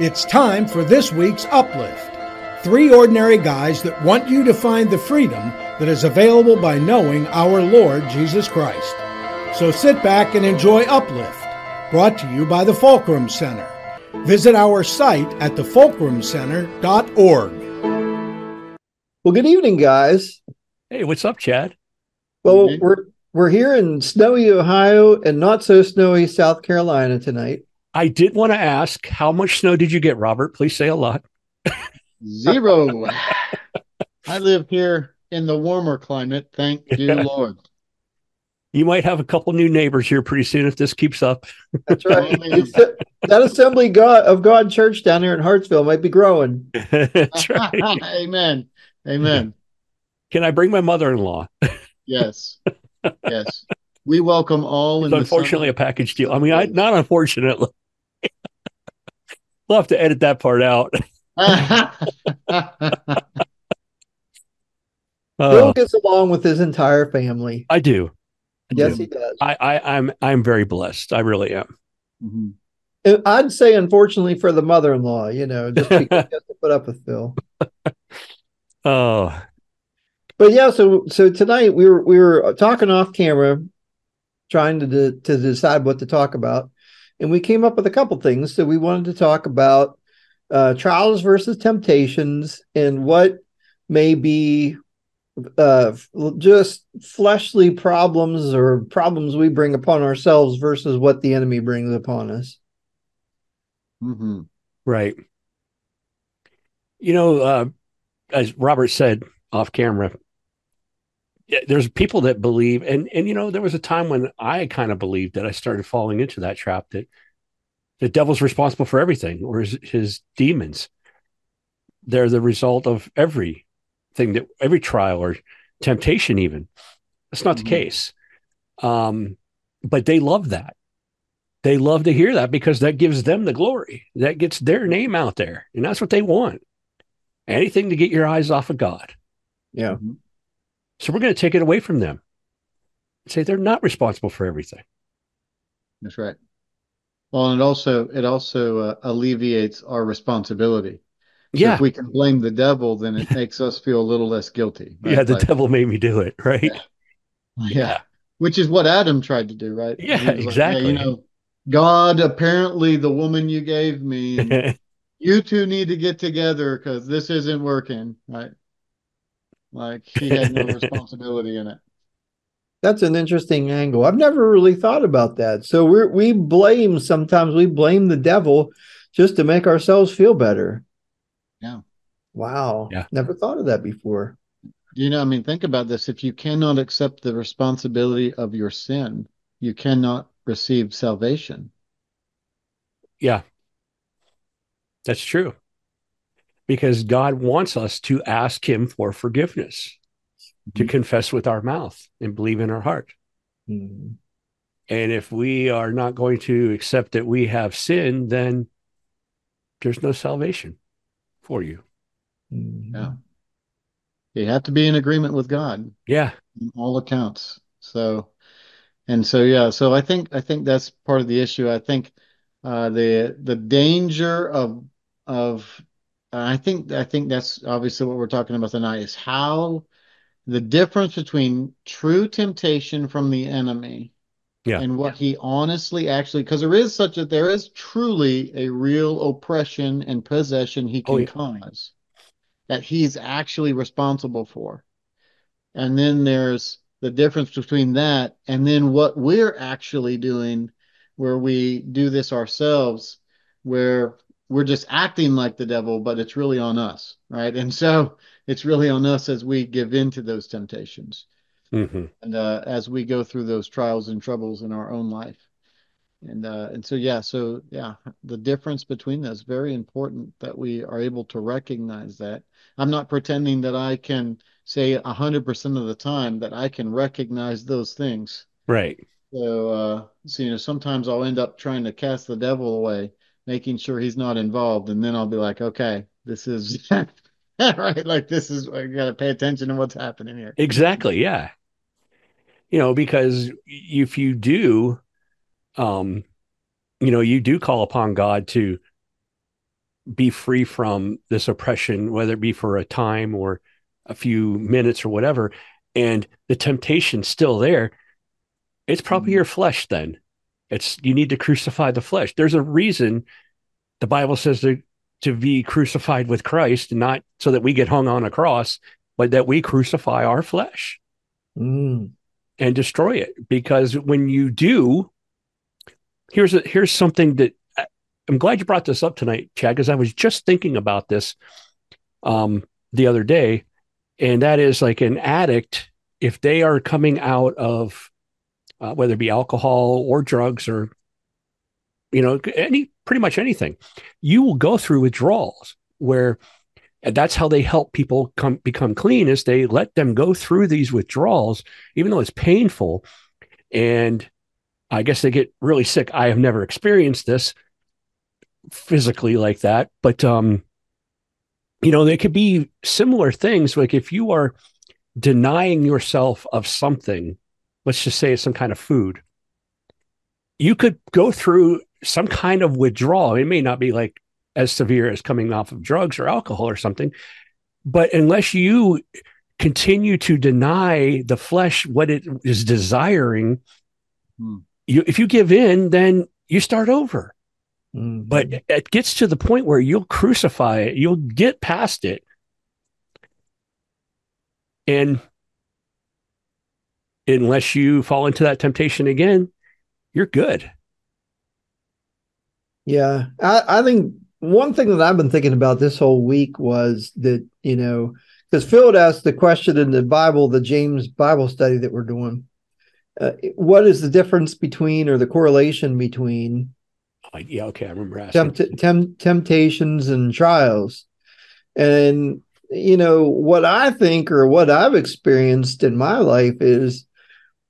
It's time for this week's Uplift. Three ordinary guys that want you to find the freedom that is available by knowing our Lord Jesus Christ. So sit back and enjoy Uplift, brought to you by the Fulcrum Center. Visit our site at thefulcrumcenter.org. Well, good evening, guys. Hey, what's up, Chad? Well, we're we're here in snowy Ohio and not so snowy South Carolina tonight. I did want to ask, how much snow did you get, Robert? Please say a lot. Zero. I live here in the warmer climate. Thank you, Lord. You might have a couple new neighbors here pretty soon if this keeps up. That's right. that Assembly God of God Church down here in Hartsville might be growing. Right. Amen. Amen. Can I bring my mother-in-law? Yes. Yes. We welcome all. It's unfortunately a package deal. I mean, I not unfortunately. We'll have to edit that part out. Bill gets along with his entire family. I do. I yes, do. he does. I, I, I'm I'm very blessed. I really am. Mm-hmm. I'd say, unfortunately, for the mother-in-law, you know, just because has to put up with Phil. Oh, but yeah. So so tonight we were we were talking off camera, trying to de- to decide what to talk about, and we came up with a couple things. that we wanted to talk about uh, trials versus temptations and what may be uh, just fleshly problems or problems we bring upon ourselves versus what the enemy brings upon us. Mm-hmm. Right. You know, uh, as Robert said off camera, there's people that believe, and and you know, there was a time when I kind of believed that I started falling into that trap that the devil's responsible for everything, or his, his demons. They're the result of every thing that every trial or temptation even. That's not mm-hmm. the case. Um, but they love that. They love to hear that because that gives them the glory. That gets their name out there and that's what they want. Anything to get your eyes off of god. Yeah. Mm-hmm. So we're going to take it away from them say they're not responsible for everything that's right well and it also it also uh, alleviates our responsibility yeah. If we can blame the devil, then it makes us feel a little less guilty. Right? Yeah, the like, devil made me do it, right? Yeah. yeah. Which is what Adam tried to do, right? Yeah, exactly. Like, yeah, you know, God, apparently the woman you gave me, you two need to get together because this isn't working, right? Like he had no responsibility in it. That's an interesting angle. I've never really thought about that. So we we blame sometimes we blame the devil just to make ourselves feel better. Yeah. Wow. Yeah. Never thought of that before. You know, I mean, think about this. If you cannot accept the responsibility of your sin, you cannot receive salvation. Yeah. That's true. Because God wants us to ask Him for forgiveness, mm-hmm. to confess with our mouth and believe in our heart. Mm-hmm. And if we are not going to accept that we have sinned, then there's no salvation for you. Mm-hmm. Yeah. You have to be in agreement with God. Yeah. all accounts. So, and so, yeah, so I think, I think that's part of the issue. I think, uh, the, the danger of, of, Uh, I think, I think that's obviously what we're talking about tonight is how the difference between true temptation from the enemy yeah. and what he honestly actually because there is such a there is truly a real oppression and possession he oh, can oh, yeah. cause that he's actually responsible for and then there's the difference between that and then what we're actually doing where we do this ourselves where we're just acting like the devil but it's really on us right and so it's really on us as we give in to those temptations Mm-hmm. And uh, as we go through those trials and troubles in our own life. And uh, and so yeah, so yeah, the difference between those very important that we are able to recognize that. I'm not pretending that I can say hundred percent of the time that I can recognize those things. Right. So uh, so you know, sometimes I'll end up trying to cast the devil away, making sure he's not involved, and then I'll be like, okay, this is right, like this is I got to pay attention to what's happening here. Exactly. Yeah you know, because if you do, um, you know, you do call upon God to be free from this oppression, whether it be for a time or a few minutes or whatever, and the temptation's still there, it's probably mm-hmm. your flesh then. It's you need to crucify the flesh. There's a reason the Bible says to, to be crucified with Christ, not so that we get hung on a cross, but that we crucify our flesh mm. and destroy it. Because when you do, here's a, here's something that I'm glad you brought this up tonight, Chad, because I was just thinking about this um, the other day, and that is like an addict if they are coming out of uh, whether it be alcohol or drugs or you know any pretty much anything, you will go through withdrawals where that's how they help people come become clean is they let them go through these withdrawals even though it's painful and i guess they get really sick i have never experienced this physically like that, but um, you know, they could be similar things. Like if you are denying yourself of something, let's just say it's some kind of food, you could go through some kind of withdrawal. It may not be like as severe as coming off of drugs or alcohol or something, but unless you continue to deny the flesh what it is desiring, hmm. you if you give in, then you start over. Mm-hmm. But it gets to the point where you'll crucify it, you'll get past it. And unless you fall into that temptation again, you're good. Yeah. I, I think one thing that I've been thinking about this whole week was that, you know, because Phil had asked the question in the Bible, the James Bible study that we're doing. Uh, what is the difference between or the correlation between like, yeah, okay, I remember asking. Tempt- temp- temptations and trials. And, you know, what I think or what I've experienced in my life is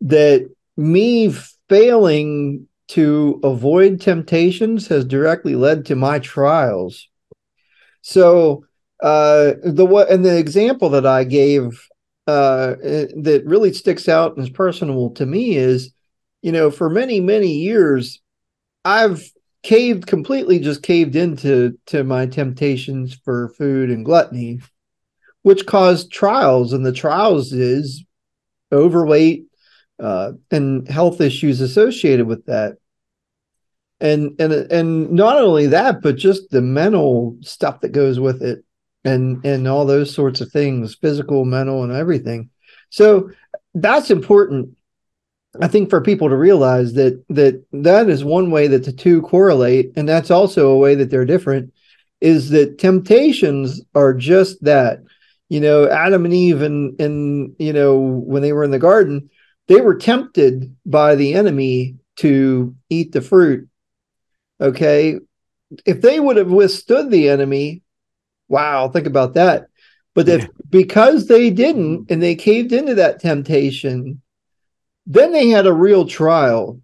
that me failing to avoid temptations has directly led to my trials. So, uh, the what and the example that I gave uh, that really sticks out and is personal to me is, you know, for many many years, I've caved completely just caved into to my temptations for food and gluttony which caused trials and the trials is overweight uh, and health issues associated with that and and and not only that but just the mental stuff that goes with it and and all those sorts of things physical mental and everything so that's important I think for people to realize that that that is one way that the two correlate, and that's also a way that they're different. Is that temptations are just that, you know, Adam and Eve, and and you know when they were in the garden, they were tempted by the enemy to eat the fruit. Okay, if they would have withstood the enemy, wow, think about that. But if because they didn't and they caved into that temptation, then they had a real trial.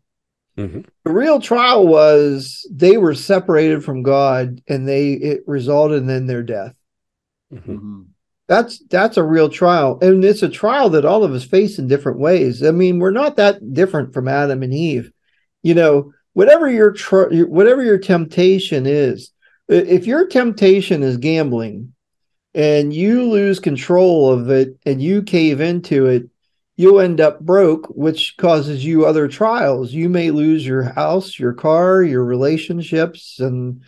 Mm-hmm. The real trial was they were separated from God, and they it resulted in their death. Mm-hmm. That's that's a real trial, and it's a trial that all of us face in different ways. I mean, we're not that different from Adam and Eve. You know, whatever your tr- whatever your temptation is, if your temptation is gambling, and you lose control of it, and you cave into it, you'll end up broke, which causes you other trials. You may lose your house, your car, your relationships, and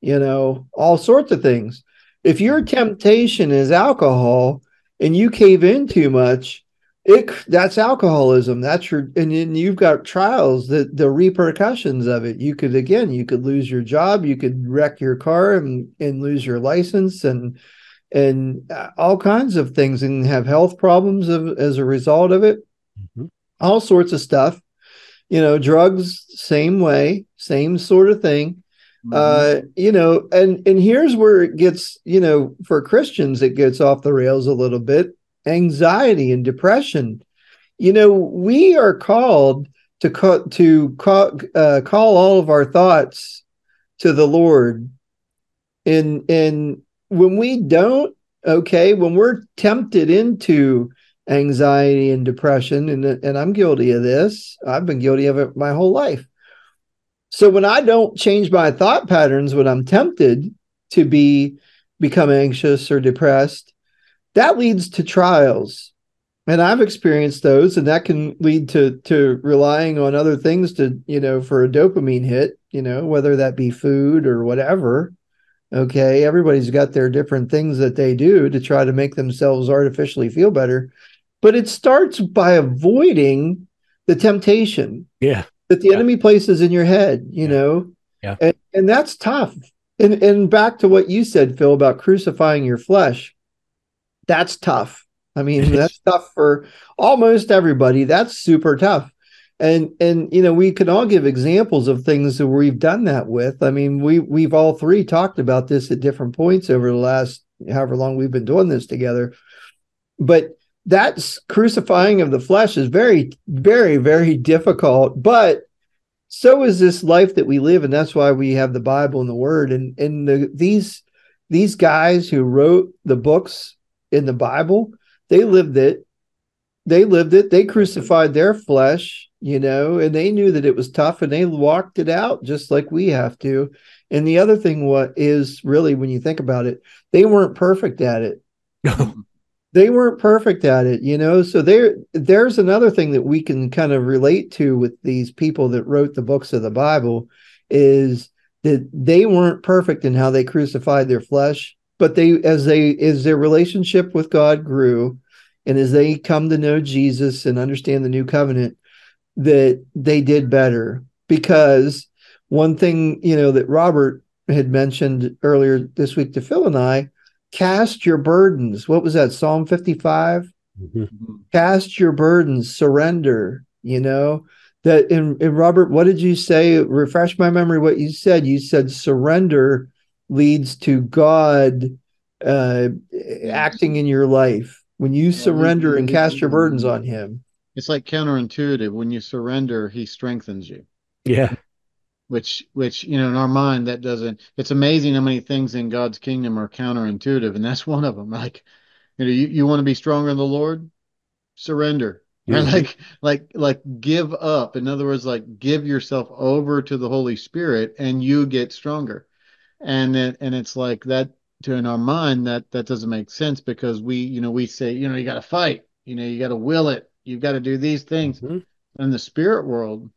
you know, all sorts of things. If your temptation is alcohol and you cave in too much, it that's alcoholism. That's your and then you've got trials that the repercussions of it. You could again, you could lose your job, you could wreck your car and, and lose your license and and uh, all kinds of things and have health problems of, as a result of it mm-hmm. all sorts of stuff you know drugs same way same sort of thing mm-hmm. uh you know and and here's where it gets you know for christians it gets off the rails a little bit anxiety and depression you know we are called to call to call, uh, call all of our thoughts to the lord and and when we don't, okay, when we're tempted into anxiety and depression, and, and I'm guilty of this, I've been guilty of it my whole life. So when I don't change my thought patterns when I'm tempted to be become anxious or depressed that leads to trials. And i've experienced those and that can lead to to relying on other things to you know for a dopamine hit you know whether that be food or whatever. Okay everybody's got their different things that they do to try to make themselves artificially feel better. But it starts by avoiding the temptation. Yeah that the yeah. enemy places in your head you yeah. know? Yeah. And, and that's tough. And and back to what you said phil about crucifying your flesh that's tough. I mean that's tough for almost everybody. That's super tough. And and you know we can all give examples of things that we've done that with. I mean we we've all three talked about this at different points over the last however long we've been doing this together. But that's crucifying of the flesh is very very very difficult but so is this life that we live and that's why we have the bible and the word. And and the, these these guys who wrote the books in the bible they lived it. They lived it. They crucified their flesh you know and they knew that it was tough and they walked it out just like we have to. And the other thing what is really when you think about it they weren't perfect at it they weren't perfect at it you know? So there there's another thing that we can kind of relate to with these people that wrote the books of the bible is that they weren't perfect in how they crucified their flesh but they as they as their relationship with god grew and as they come to know jesus and understand the new covenant that they did better. Because one thing you know that robert had mentioned earlier this week to phil and i cast your burdens. What was that? Psalm 55? Mm-hmm. Cast your burdens, surrender, you know. That in, in Robert, what did you say? Refresh my memory what you said. You said surrender leads to God uh, acting in your life. When you yeah, surrender and cast your burdens on him. It's like counterintuitive. When you surrender, he strengthens you. Yeah which which you know in our mind that doesn't it's amazing how many things in god's kingdom are counterintuitive and that's one of them. Like you know you, you want to be stronger in the lord? Surrender. Yeah. right? like like like give up. In other words like give yourself over to the holy spirit and you get stronger. And it, and it's like that to in our mind that that doesn't make sense because we you know we say you know you got to fight. You know you got to will it. You've got to do these things. Mm-hmm. in the spirit world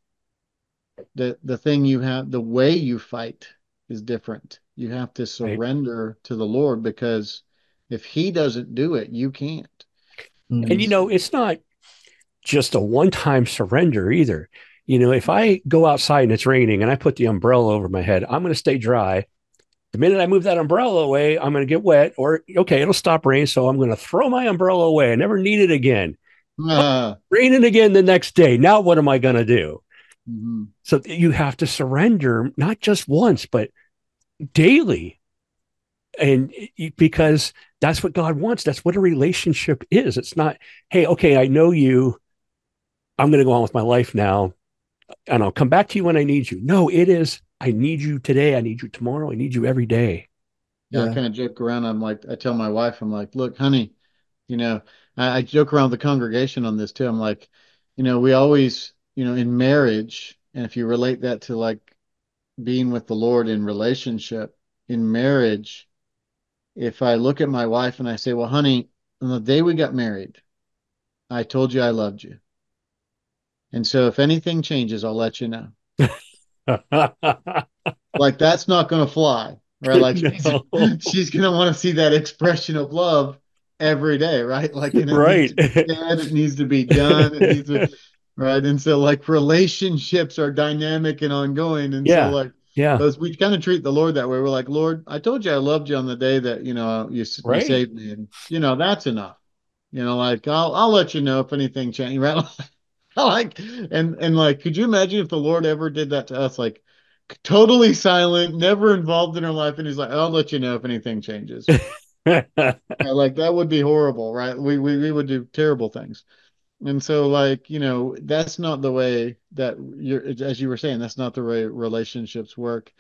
the the thing you have the way you fight is different. You have to surrender right. to the lord because if he doesn't do it you can't. And you know it's not just a one-time surrender either. You know if i go outside and it's raining and i put the umbrella over my head i'm going to stay dry. The minute i move that umbrella away i'm going to get wet or okay it'll stop raining so i'm going to throw my umbrella away. I never need it again. Uh. raining again the next day. Now what am i going to do Mm-hmm. So you have to surrender not just once, but daily. And because that's what God wants. That's what a relationship is. It's not, hey, okay, I know you. I'm going to go on with my life now and I'll come back to you when I need you. No, it is, I need you today. I need you tomorrow. I need you every day. Yeah, yeah. I kind of joke around. I'm like, I tell my wife, I'm like, look, honey, you know, I, I joke around the congregation on this too. I'm like, you know, we always, you know, in marriage, and if you relate that to like being with the Lord in relationship, in marriage, if I look at my wife and I say, well, honey, on the day we got married, I told you I loved you. And so if anything changes, I'll let you know. like that's not going to fly, right? Like no. she's, she's going to want to see that expression of love every day, right? Like it right. Needs said, it needs to be done. It needs to, right? And so like relationships are dynamic and ongoing. And yeah. so like yeah. those, we kind of treat the lord that way. We're like lord i told you i loved you on the day that you know you, right. you saved me. And you know that's enough. You know like i'll i'll let you know if anything changes right? Like and and like could you imagine if the lord ever did that to us? Like totally silent never involved in our life and he's like i'll let you know if anything changes. Like that would be horrible right? We, we we would do terrible things and so like you know that's not the way that you're as you were saying that's not the way relationships work.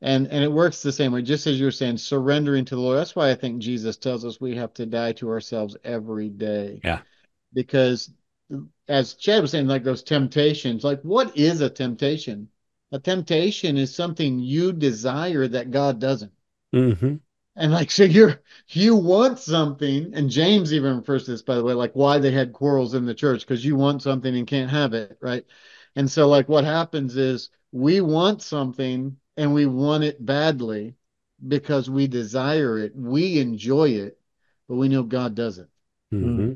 And and it works the same way just as you were saying surrendering to the lord. That's why i think jesus tells us we have to die to ourselves every day. Yeah. Because as chad was saying like those temptations like what is a temptation? A temptation is something you desire that god doesn't. Mm-hmm. And like, so you're you want something, and James even refers to this, by the way, like why they had quarrels in the church, because you want something and can't have it, right? And so, like, what happens is we want something and we want it badly because we desire it, we enjoy it, but we know God doesn't. Mm-hmm.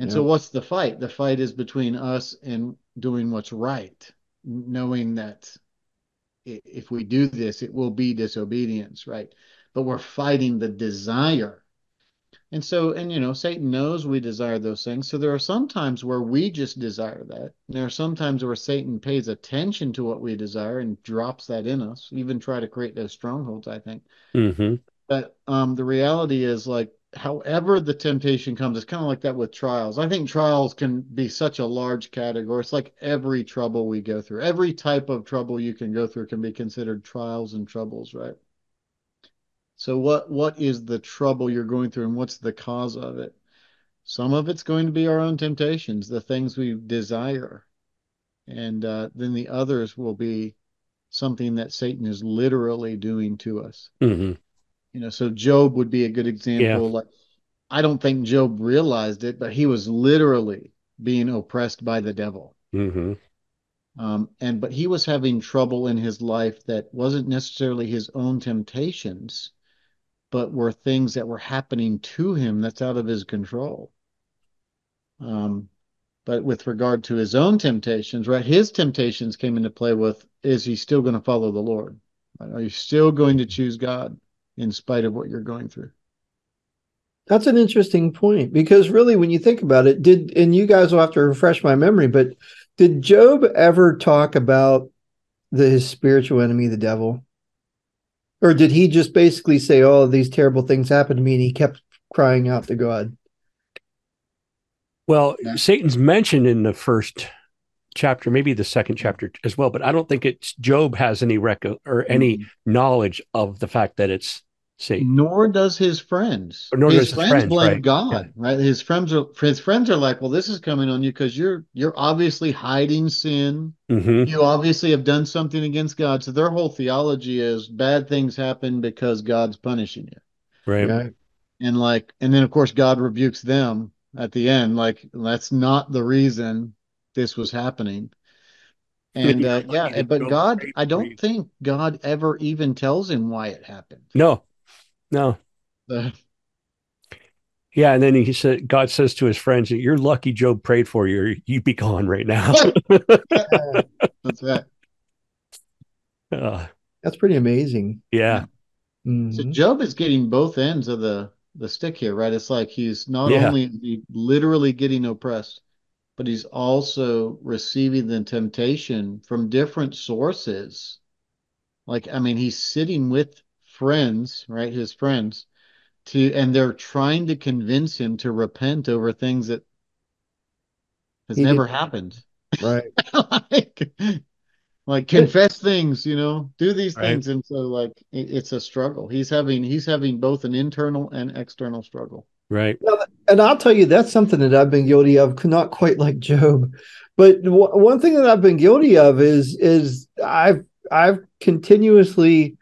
And yeah. so, what's the fight? The fight is between us and doing what's right, knowing that if we do this, it will be disobedience, right? But we're fighting the desire. And so, and you know, Satan knows we desire those things. So there are some times where we just desire that. There are some times where Satan pays attention to what we desire and drops that in us, even try to create those strongholds, I think. Mm-hmm. But um, the reality is like however the temptation comes, it's kind of like that with trials. I think trials can be such a large category. It's like every trouble we go through, every type of trouble you can go through can be considered trials and troubles, right? So what what is the trouble you're going through and what's the cause of it? Some of it's going to be our own temptations, the things we desire. And uh, then the others will be something that Satan is literally doing to us. Mm-hmm. You know, so Job would be a good example. Yeah. Like, I don't think Job realized it, but he was literally being oppressed by the devil. Mm-hmm. Um, and but he was having trouble in his life that wasn't necessarily his own temptations, but were things that were happening to him that's out of his control. Um, but with regard to his own temptations, right? His temptations came into play with: is he still going to follow the Lord? Are you still going to choose God? in spite of what you're going through. That's an interesting point because really, when you think about it, did and you guys will have to refresh my memory, but did Job ever talk about the his spiritual enemy, the devil? Or did he just basically say, Oh, these terrible things happened to me, and he kept crying out to God? Well, yeah. Satan's mentioned in the first chapter, maybe the second chapter as well, but I don't think it's Job has any record or any mm-hmm. knowledge of the fact that it's Satan. Nor does his friends. Nor his friends, friends, blame right. God, yeah. right? His friends are his friends are like, well, this is coming on you because you're you're obviously hiding sin. Mm-hmm. You obviously have done something against God. So their whole theology is bad things happen because God's punishing you. Right. right. And like, and then of course God rebukes them at the end. Like that's not the reason this was happening. And uh, yeah, but God, I don't think God ever even tells him why it happened. No, no. Yeah, and then he said, God says to his friends, "You're lucky Job prayed for you. You'd be gone right now." That's right. Uh, That's pretty amazing. Yeah. Mm-hmm. So Job is getting both ends of the the stick here, right? It's like he's not Yeah. only literally getting oppressed, but he's also receiving the temptation from different sources. Like, I mean, he's sitting with friends, right? His friends to, and they're trying to convince him to repent over things that has He never did- happened. Right. like, like confess things, you know, do these Right. things. And so like, it, it's a struggle. He's having, he's having both an internal and external struggle. right. and I'll tell you that's something that I've been guilty of, not quite like Job, but w- one thing that I've been guilty of is is I've I've continuously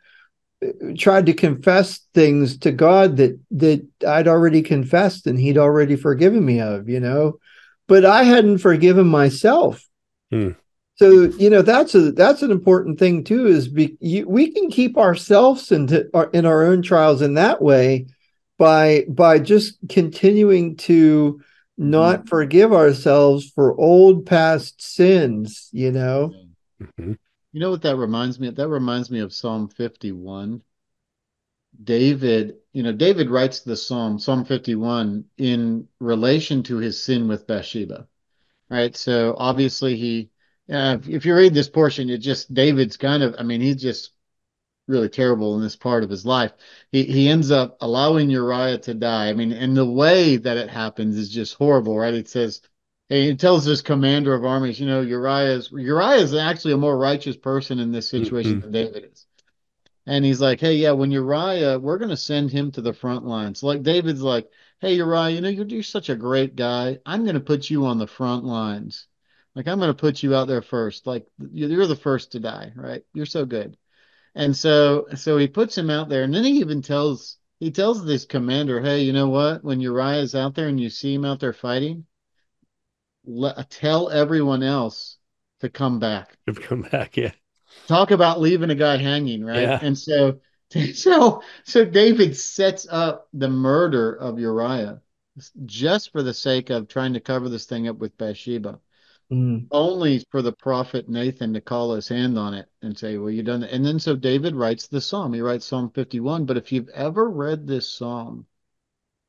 tried to confess things to God that that I'd already confessed and He'd already forgiven me of, you know, but I hadn't forgiven myself. Hmm. So you know that's a that's an important thing too. Is be, you, we can keep ourselves into our, in our own trials in that way by by just continuing to not forgive ourselves for old past sins you know Mhm. You know what that reminds me of? That reminds me of Psalm 51. David, you know, David writes the Psalm, Psalm 51, in relation to his sin with Bathsheba, right? So obviously he, uh, if, you read this portion, it just, David's kind of, I mean, he's just really terrible in this part of his life. He, he ends up allowing Uriah to die. I mean, and the way that it happens is just horrible, right? It says, Hey, he tells this commander of armies, you know, Uriah is Uriah is actually a more righteous person in this situation Mhm. than David is. And he's like, hey, yeah, when Uriah, we're going to send him to the front lines. Like David's like, hey, Uriah, you know, you're, you're such a great guy. I'm going to put you on the front lines. Like, I'm going to put you out there first. Like, you're you're the first to die, right? You're so good. And so, so he puts him out there, and then he even tells he tells this commander, "Hey, you know what? When Uriah is out there and you see him out there fighting, let, tell everyone else to come back. To come back, yeah. Talk about leaving a guy hanging, right? Yeah. And so, so, so David sets up the murder of Uriah just for the sake of trying to cover this thing up with Bathsheba. Mm. Only for the prophet Nathan to call his hand on it and say, Well, you done that. And then so David writes the psalm. He writes Psalm 51. But if you've ever read this psalm,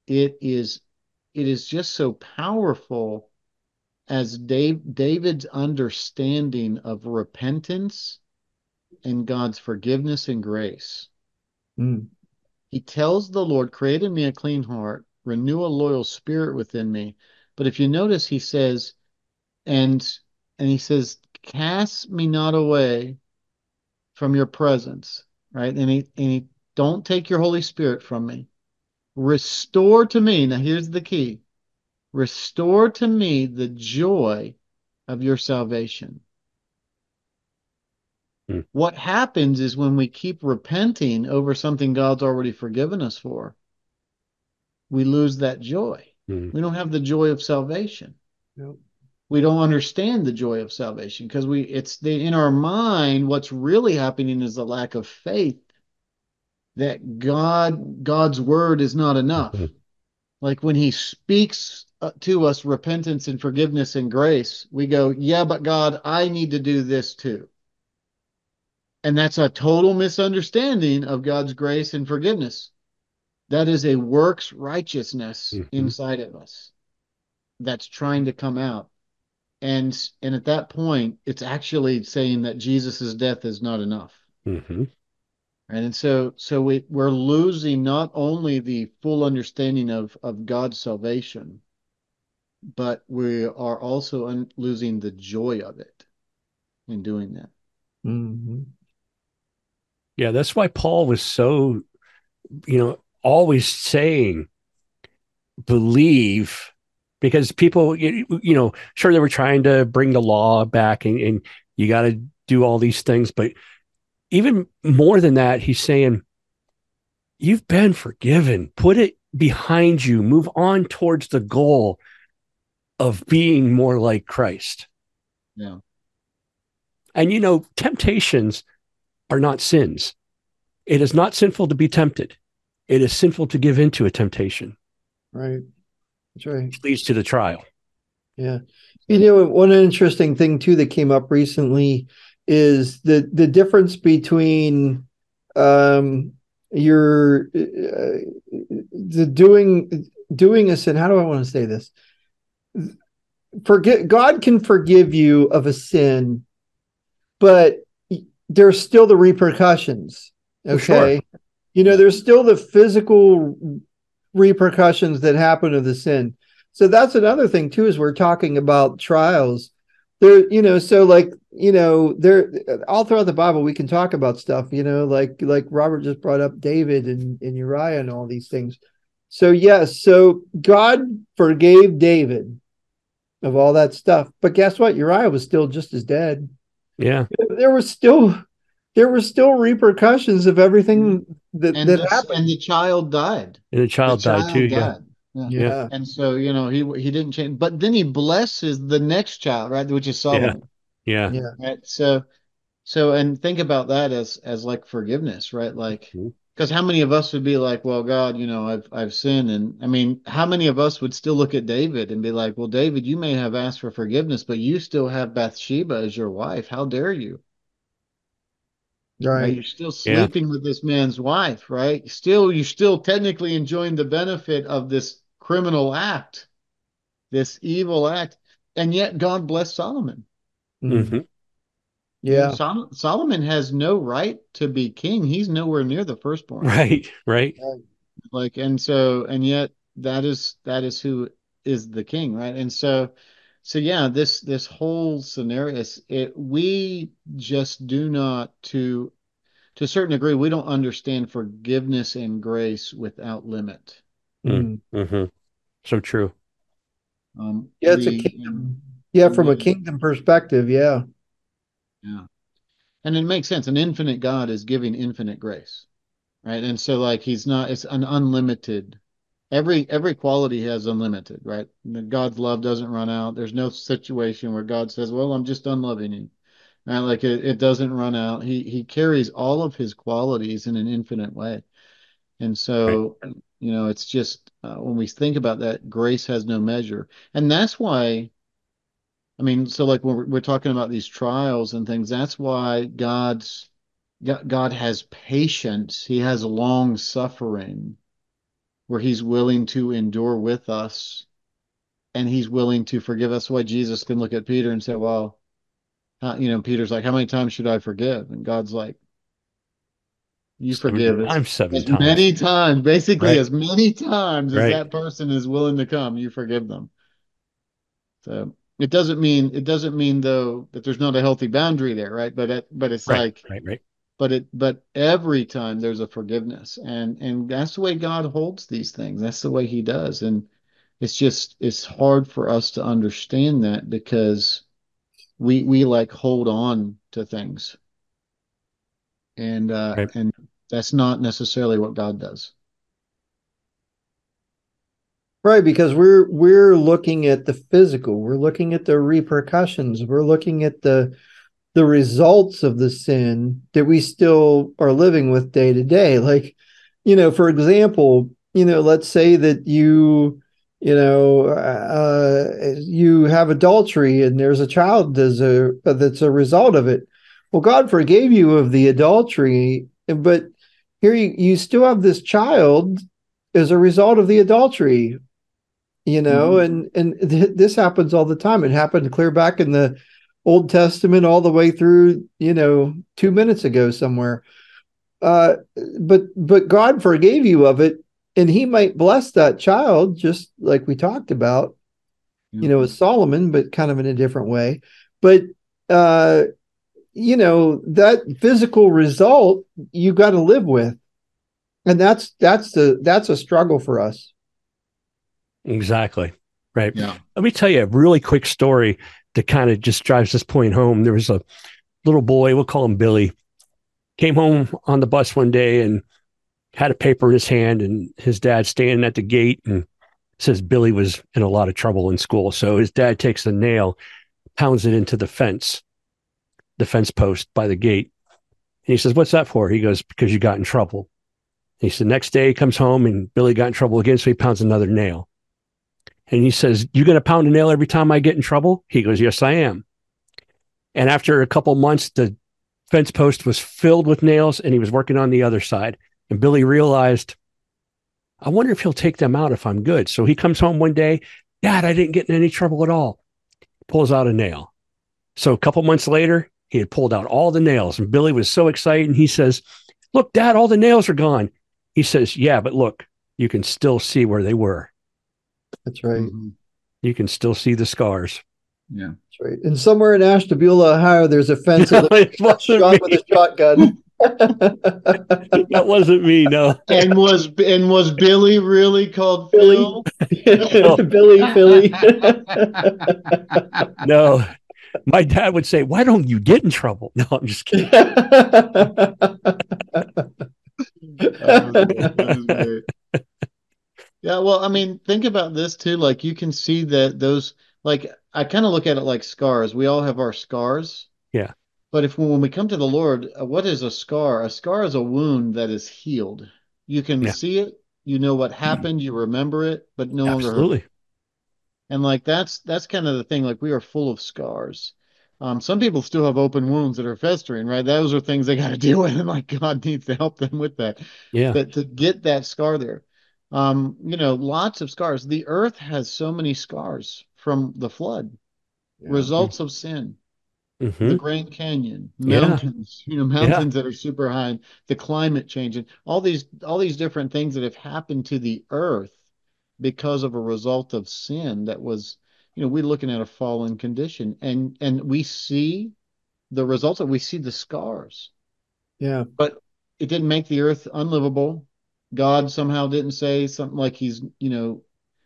it is it is just so powerful as Dave, David's understanding of repentance and God's forgiveness and grace. Mm. He tells the Lord, Create in me a clean heart, renew a loyal spirit within me. But if you notice, he says, and and he says, Cast me not away from your presence, right? And he and he don't take your Holy Spirit from me. Restore to me. Now here's the key Restore to me the joy of your salvation. Hmm. What happens is when we keep repenting over something God's already forgiven us for, we lose that joy. Hmm. We don't have the joy of salvation. Nope. We don't understand the joy of salvation because we it's the, in our mind what's really happening is the lack of faith that God God's word is not enough. Hmm. Like when he speaks to us repentance and forgiveness and grace, we go, yeah, but God, I need to do this too. And that's a total misunderstanding of God's grace and forgiveness. That is a works righteousness mm-hmm. inside of us that's trying to come out. And and at that point, it's actually saying that Jesus' death is not enough. Mm-hmm. Right? And so so we, we're losing not only the full understanding of, of God's salvation, but we are also un- losing the joy of it in doing that. Mm-hmm. Yeah, that's why Paul was so, you know, always saying, believe, because people, you, you know, sure they were trying to bring the law back and, and you got to do all these things, but even more than that, he's saying, you've been forgiven. Put it behind you. Move on towards the goal of being more like Christ. Yeah. And you know, temptations are not sins. It is not sinful to be tempted. It is sinful to give into a temptation. Right. That's right. Which leads to the trial. Yeah. You know, one interesting thing too that came up recently is the the difference between um your uh, the doing doing a sin. How do I want to say this? Forget God can forgive you of a sin, but there's still the repercussions. Okay. Sure. You know, there's still the physical repercussions that happen of the sin. So that's another thing too, is we're talking about trials. There, you know, so like, you know, there all throughout the Bible we can talk about stuff, you know, like like Robert just brought up David and, and Uriah and all these things. So yes, so God forgave David of all that stuff. But guess what? Uriah was still just as dead. Yeah. There was still there were still repercussions of everything that, and that the, happened. And the child died. And the child the died child too, died. Yeah. yeah. yeah. And so, you know, he he didn't change. But then he blesses the next child, right? Which is Solomon. Yeah. Yeah. Right. So so and think about that as as like forgiveness, right? Like mm-hmm because how many of us would be like, well, God, you know, I've I've sinned, and I mean, how many of us would still look at David and be like, well, David, you may have asked for forgiveness, but you still have Bathsheba as your wife. How dare you? Right. right? You're still sleeping yeah. with this man's wife, right? Still, you're still technically enjoying the benefit of this criminal act, this evil act, and yet God blessed Solomon. Mm-hmm. Yeah. Sol- Solomon has no right to be king. He's nowhere near the firstborn. Right, right. Like and so and yet that is that is who is the king, right? And so so yeah, this this whole scenario is it we just do not to to a certain degree we don't understand forgiveness and grace without limit. Mm. Mm-hmm. So true. Um, yeah, it's a kingdom. Yeah, from a kingdom perspective, yeah. Yeah. And it makes sense. An infinite God is giving infinite grace. right? And so like he's not it's an unlimited every every quality has unlimited, right? God's love doesn't run out. There's no situation where God says, "Well, I'm just unloving you." Right? Like it, it doesn't run out. He he carries all of his qualities in an infinite way. And so, right. you know, it's just uh, when we think about that, grace has no measure. And that's why I mean, so like when we're, we're talking about these trials and things, that's why God's God has patience. He has long suffering where he's willing to endure with us and he's willing to forgive us. Why Jesus can look at Peter and say, well, you know, Peter's like, how many times should I forgive? And God's like, you forgive I'm seven as times. many times, basically right. as many times as that person is willing to come, you forgive them. So it doesn't mean it doesn't mean though that there's not a healthy boundary there, right? But it, but it's right, like right, right. but it but every time there's a forgiveness and and that's the way god holds these things. That's the way he does. And it's just it's hard for us to understand that because we we like hold on to things. And uh right. and that's not necessarily what god does right because we're we're looking at the physical we're looking at the repercussions we're looking at the the results of the sin that we still are living with day to day. Like, you know, for example, you know, let's say that you, you know, uh, you have adultery and there's a child that's a that's a result of it. Well, God forgave you of the adultery, but here you, you still have this child as a result of the adultery you know mm-hmm. and and th- this happens all the time it happened clear back in the Old Testament all the way through, you know, two minutes ago somewhere. Uh, but but God forgave you of it, and He might bless that child, just like we talked about, mm-hmm. you know, with Solomon, but kind of in a different way. But uh, you know, that physical result you got to live with, and that's that's the that's a struggle for us. Exactly. Right. Yeah. Let me tell you a really quick story that kind of just drives this point home. There was a little boy, we'll call him Billy, came home on the bus one day and had a paper in his hand, and his dad standing at the gate and says Billy was in a lot of trouble in school. So his dad takes a nail, pounds it into the fence, the fence post by the gate. And he says, What's that for? He goes, Because you got in trouble. He said, Next day he comes home and Billy got in trouble again. So he pounds another nail. And he says, "You're going to pound a nail every time I get in trouble? He goes, Yes, I am. And after a couple months, the fence post was filled with nails and he was working on the other side. And Billy realized, I wonder if he'll take them out if I'm good. So he comes home one day, Dad, I didn't get in any trouble at all. Pulls out a nail. So a couple months later, he had pulled out all the nails. And Billy was so excited. And he says, Look, Dad, all the nails are gone. He says, Yeah, but look, you can still see where they were. That's right. Mm-hmm. You can still see the scars. Yeah, that's right. And somewhere in Ashtabula, Ohio, there's a fence shot with a shotgun. that wasn't me, no. And was and was Billy really called Billy? Phil? Billy, Billy. no. My dad would say, Why don't you get in trouble? No, I'm just kidding. Yeah, well, I mean, think about this too. Like you can see that those like I kind of look at it like scars. We all have our scars. Yeah. But if when we come to the Lord, uh, what is a scar? A scar is a wound that is healed. You can yeah. see it, you know what happened, you remember it, but no longer Absolutely. And like that's that's kind of the thing. Like we are full of scars. Um, some people still have open wounds that are festering, right? Those are things they got to deal with, and like God needs to help them with that. Yeah. But to get that scar there, um, you know, lots of scars. The earth has so many scars from the flood, yeah. results of sin. Mm-hmm. The Grand Canyon, mountains, yeah. you know, mountains yeah. that are super high, the climate change, and all these all these different things that have happened to the earth because of a result of sin that was, you know, we're looking at a fallen condition. And and we see the results of we see the scars. Yeah. But it didn't make the earth unlivable. God somehow didn't say something like he's, you know,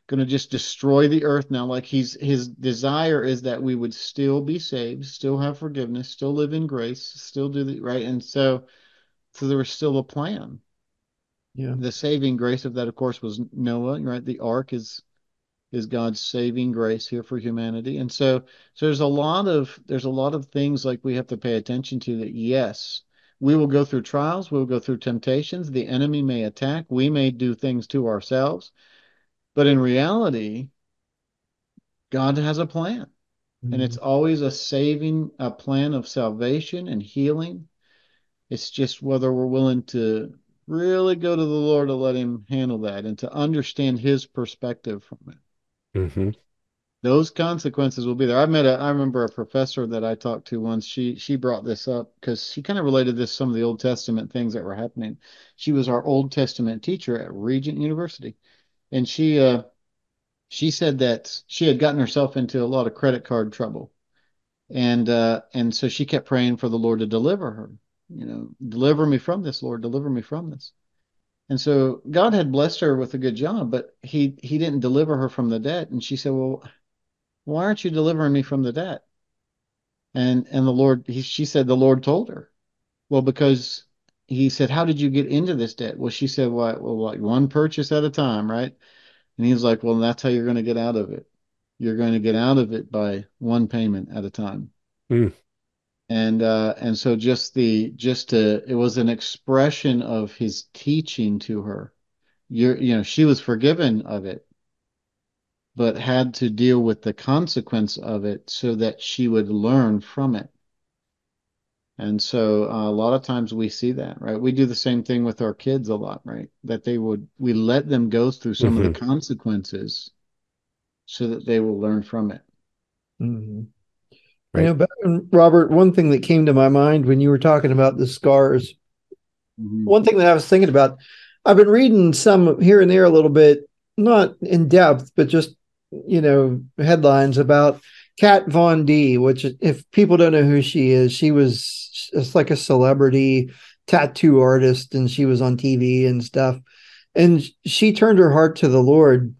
going to just destroy the earth now. Like he's his desire is that we would still be saved, still have forgiveness, still live in grace, still do the right. And so, so there was still a plan. Yeah. The saving grace of that, of course, was Noah, right? The ark is is God's saving grace here for humanity. And so so there's a lot of there's a lot of things like we have to pay attention to that yes, we will go through trials, we'll go through temptations, the enemy may attack, we may do things to ourselves. But in reality, God has a plan. Mm-hmm. And it's mm-hmm. always a saving a plan of salvation and healing. It's just whether we're willing to really go to the Lord to let him handle that and to understand his perspective from it. Mm-hmm. Those consequences will be there. I met a, I remember a professor that I talked to once. She she brought this up because she kind of related this to some of the Old Testament things that were happening. She was our Old Testament teacher at Regent University, and she uh, she said that she had gotten herself into a lot of credit card trouble, and uh, and so she kept praying for the Lord to deliver her. You know, deliver me from this, Lord, deliver me from this. And so God had blessed her with a good job, but he he didn't deliver her from the debt. And she said, "Well, why aren't you delivering me from the debt?" And and the Lord, he, she said, the Lord told her, "Well, because." He said, "How did you get into this debt?" Well, she said, "Well, well like one purchase at a time, right?" And he was like, "Well, that's how you're going to get out of it. You're going to get out of it by one payment at a time." Mm and uh, and so just the just to it was an expression of his teaching to her. You're you know she was forgiven of it, but had to deal with the consequence of it so that she would learn from it. And so uh, a lot of times we see that, right? We do the same thing with our kids a lot, right? That they would we let them go through some mm-hmm. of the mm-hmm. consequences so that they will learn from it. Mm-hmm. Right. You know, Robert, one thing that came to my mind when you were talking about the scars, mm-hmm. one thing that I was thinking about, I've been reading some here and there a little bit, not in depth, but just, you know, headlines about Kat Von D, which, if people don't know who she is, she was it's like a celebrity tattoo artist and she was on TV and stuff. And she turned her heart to the Lord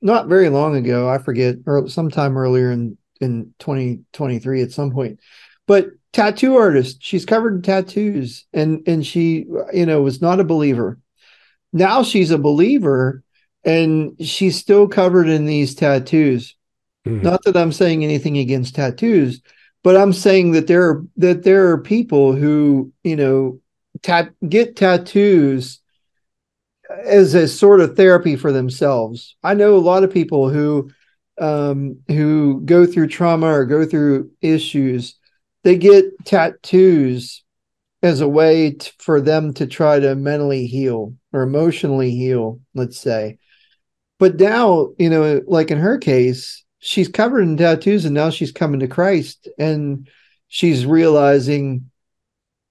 not very long ago. I forget, or sometime earlier in in 2023 at some point. But tattoo artist, she's covered in tattoos and and she you know was not a believer. Now she's a believer and she's still covered in these tattoos. Mm. Not that I'm saying anything against tattoos, but I'm saying that there are that there are people who, you know, tat- get tattoos as a sort of therapy for themselves. I know a lot of people who um, who go through trauma or go through issues, they get tattoos as a way to, for them to try to mentally heal or emotionally heal, let's say. But now, you know, like in her case, she's covered in tattoos and now she's coming to Christ and she's realizing,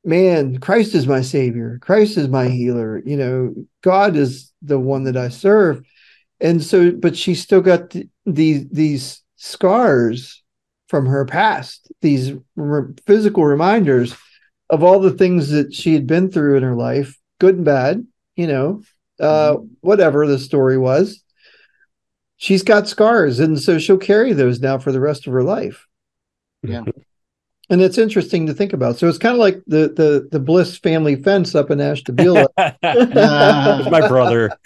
man, Christ is my savior. Christ is my healer. You know, God is the one that I serve and so but she still got th- these these scars from her past these re- physical reminders of all the things that she had been through in her life good and bad you know uh mm-hmm. whatever the story was she's got scars and so she'll carry those now for the rest of her life yeah and it's interesting to think about. So it's kind of like the the the Bliss family fence up in Ashtabula. my brother.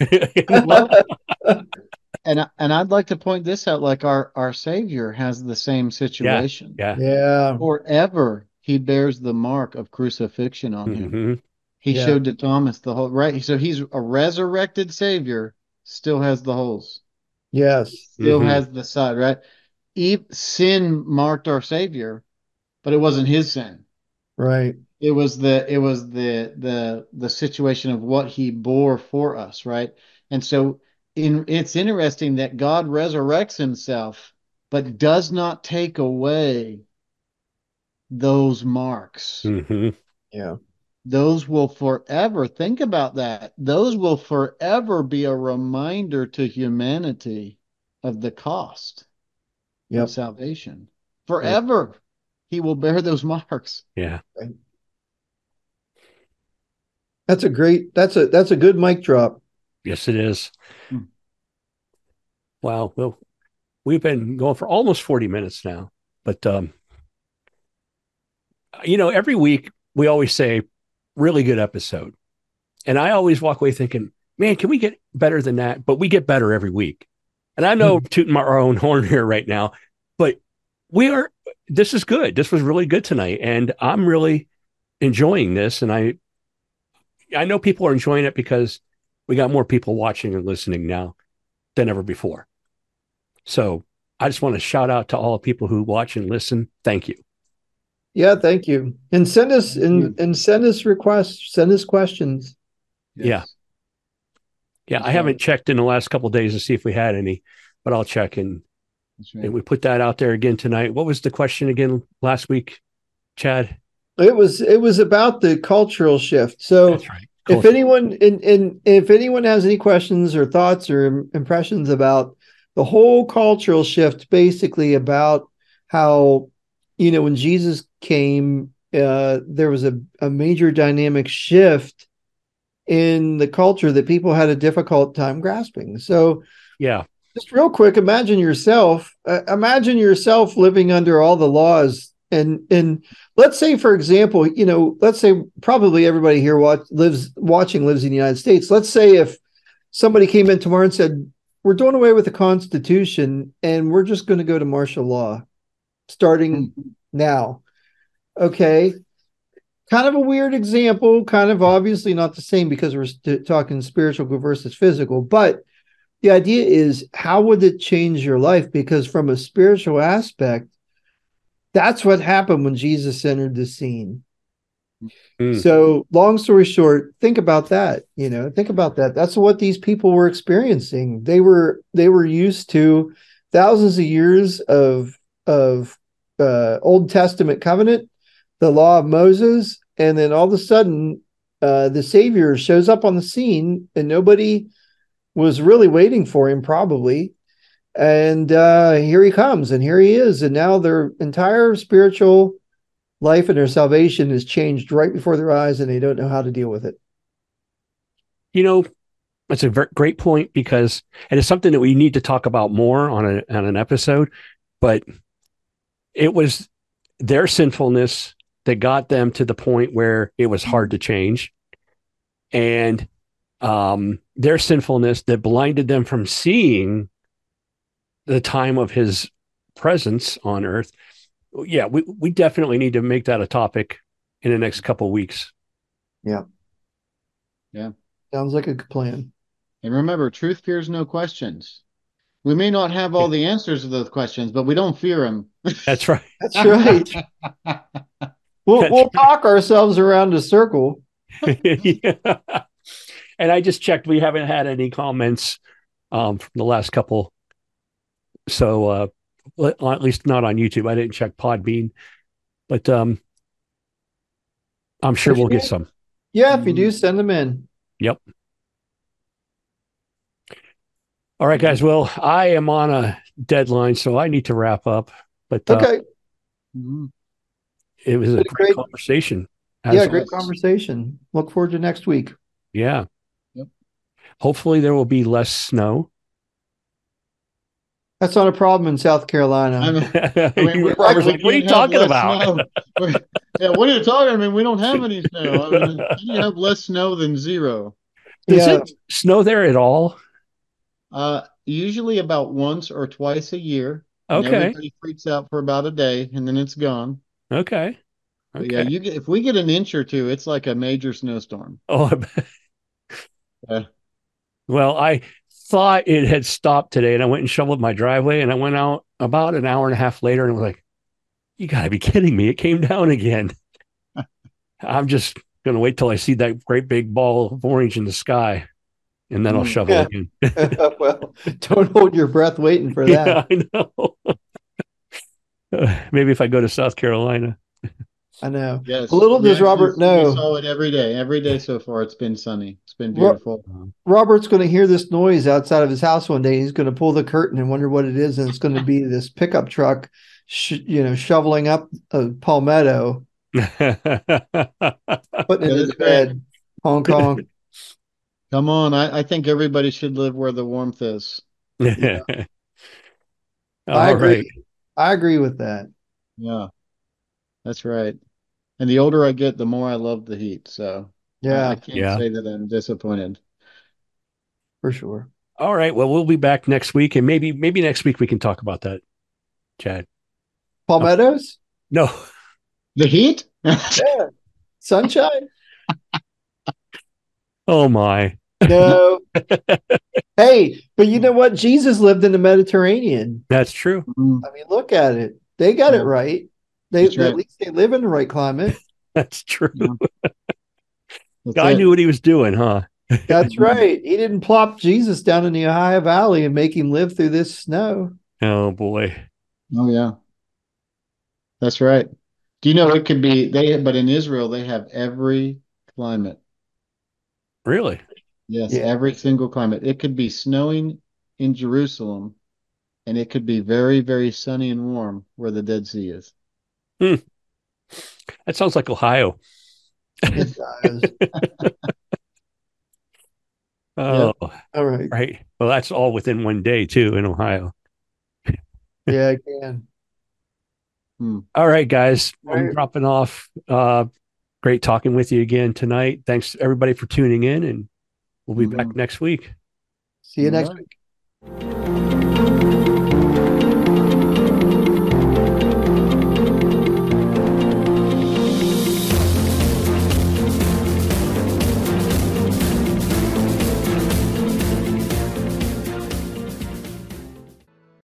and and I'd like to point this out. Like our our Savior has the same situation. Yeah, yeah. yeah. Forever he bears the mark of crucifixion on him. Mm-hmm. He yeah. showed to Thomas the whole right. So he's a resurrected Savior, still has the holes. Yes, still mm-hmm. has the side right. Eve, sin marked our Savior but it wasn't his sin. Right. It was the it was the the the situation of what he bore for us, right? And so in it's interesting that God resurrects himself but does not take away those marks. Mm-hmm. Yeah. Those will forever think about that. Those will forever be a reminder to humanity of the cost yep. of salvation. Forever. Yep he will bear those marks. Yeah. That's a great that's a that's a good mic drop. Yes, it is. Hmm. Wow. Well, we've been going for almost 40 minutes now. But um, you know, every week we always say really good episode. And I always walk away thinking, man, can we get better than that? But we get better every week. And I know mm-hmm. tooting our own horn here right now, but we are, this is good. This was really good tonight. And I'm really enjoying this. And I, I know people are enjoying it because we got more people watching and listening now than ever before. So I just want to shout out to all the people who watch and listen. Thank you. Yeah, thank you. And send us and, and send us requests, send us questions. Yes. Yeah. Yeah, That's I haven't checked in the last couple days to see if we had any, but I'll check and right. and we put that out there again tonight. What was the question again last week, Chad? It was it was about the cultural shift. So right. if anyone and, and if anyone has any questions or thoughts or impressions about the whole cultural shift, basically about how you know when Jesus came, uh, there was a, a major dynamic shift in the culture that people had a difficult time grasping. So, yeah, just real quick, imagine yourself. Uh, imagine yourself living under all the laws, and and let's say, for example, you know, let's say probably everybody here watch, lives watching lives in the United States. Let's say if somebody came in tomorrow and said, "We're doing away with the Constitution, and we're just going to go to martial law, starting mm-hmm. now." Okay, kind of a weird example, kind of obviously not the same because we're st- talking spiritual versus physical, but the idea is how would it change your life? Because from a spiritual aspect, that's what happened when Jesus entered the scene. Mm. So, long story short, think about that. You know, think about that. That's what these people were experiencing. They were they were used to thousands of years of of uh, Old Testament covenant, the law of Moses, and then all of a sudden uh, the savior shows up on the scene and nobody was really waiting for him probably. And uh, here he comes and here he is. And now their entire spiritual life and their salvation is changed right before their eyes and they don't know how to deal with it. You know that's a great point because and it's something that we need to talk about more on, a, on an episode but it was their sinfulness that got them to the point where it was hard to change. And um, their sinfulness that blinded them from seeing the time of his presence on earth. Yeah we, we definitely need to make that a topic in the next couple weeks. Yeah. Yeah. Sounds like a good plan. And remember truth fears no questions we may not have all the answers to those questions but we don't fear them that's right that's right We'll, we'll talk ourselves around a circle. yeah. And I just checked. We haven't had any comments um, from the last couple. So, uh, at least not on YouTube. I didn't check Podbean, but um, I'm sure we'll get some. Yeah, if you do, send them in. Yep. All right, guys. Well, I am on a deadline, so I need to wrap up. But uh, okay. Uh, it was a great, great, conversation. Yeah, great conversation. Look forward to next week. Yeah. Yep. Hopefully there will be less snow. That's not a problem in South Carolina. I mean, I mean like, what are you talking about? yeah, what are you talking? About? I mean, we don't have any snow. I mean, you have less snow than zero. Does yeah. it snow there at all? Uh, usually about once or twice a year. Okay. Everybody freaks out for about a day, and then it's gone. Okay. Okay. Yeah, you get if we get an inch or two, it's like a major snowstorm. Oh, yeah. Well, I thought it had stopped today, and I went and shoveled my driveway, and I went out about an hour and a half later, and was like, "You got to be kidding me! It came down again." I'm just gonna wait till I see that great big ball of orange in the sky, and then I'll mm, shovel yeah. again. well, don't hold your breath waiting for that. Yeah, I know. maybe if I go to South Carolina. I know. Yes. Little does Robert know. We saw it every day. Every day so far, it's been sunny. It's been beautiful. Robert's going to hear this noise outside of his house one day. He's going to pull the curtain and wonder what it is, and it's going to be this pickup truck, sh- you know, shoveling up a palmetto, putting it in his bed. Hong Kong. Come on, I, I, think everybody should live where the warmth is. Yeah. I agree. Right. I agree with that. Yeah, that's right. And the older I get, the more I love the heat. So yeah, I can't yeah. say that I'm disappointed. for sure. All right. Well, we'll be back next week, and maybe maybe next week we can talk about that, Chad. Palmettos? No. The heat? yeah. Sunshine? oh my. No. hey, but you know what? Jesus lived in the Mediterranean. That's true. Mm-hmm. I mean, look at it. They got it right. They right. at least they live in the right climate. That's true. That's Guy it. knew what he was doing, huh? That's right. He didn't plop Jesus down in the Ohio Valley and make him live through this snow. Oh boy. Oh yeah. That's right. Do you know it could be they but in Israel they have every climate. Really? Yes, Yeah. every single climate. It could be snowing in Jerusalem and it could be very, very sunny and warm where the Dead Sea is. That sounds like Ohio. It does. Oh, All right. right. Well, that's all within one day too in Ohio. Yeah, I can. All right, guys. All I'm right. dropping off. Uh, great talking with you again tonight. Thanks everybody for tuning in, and We'll be mm-hmm. back next week. See you All next right. week.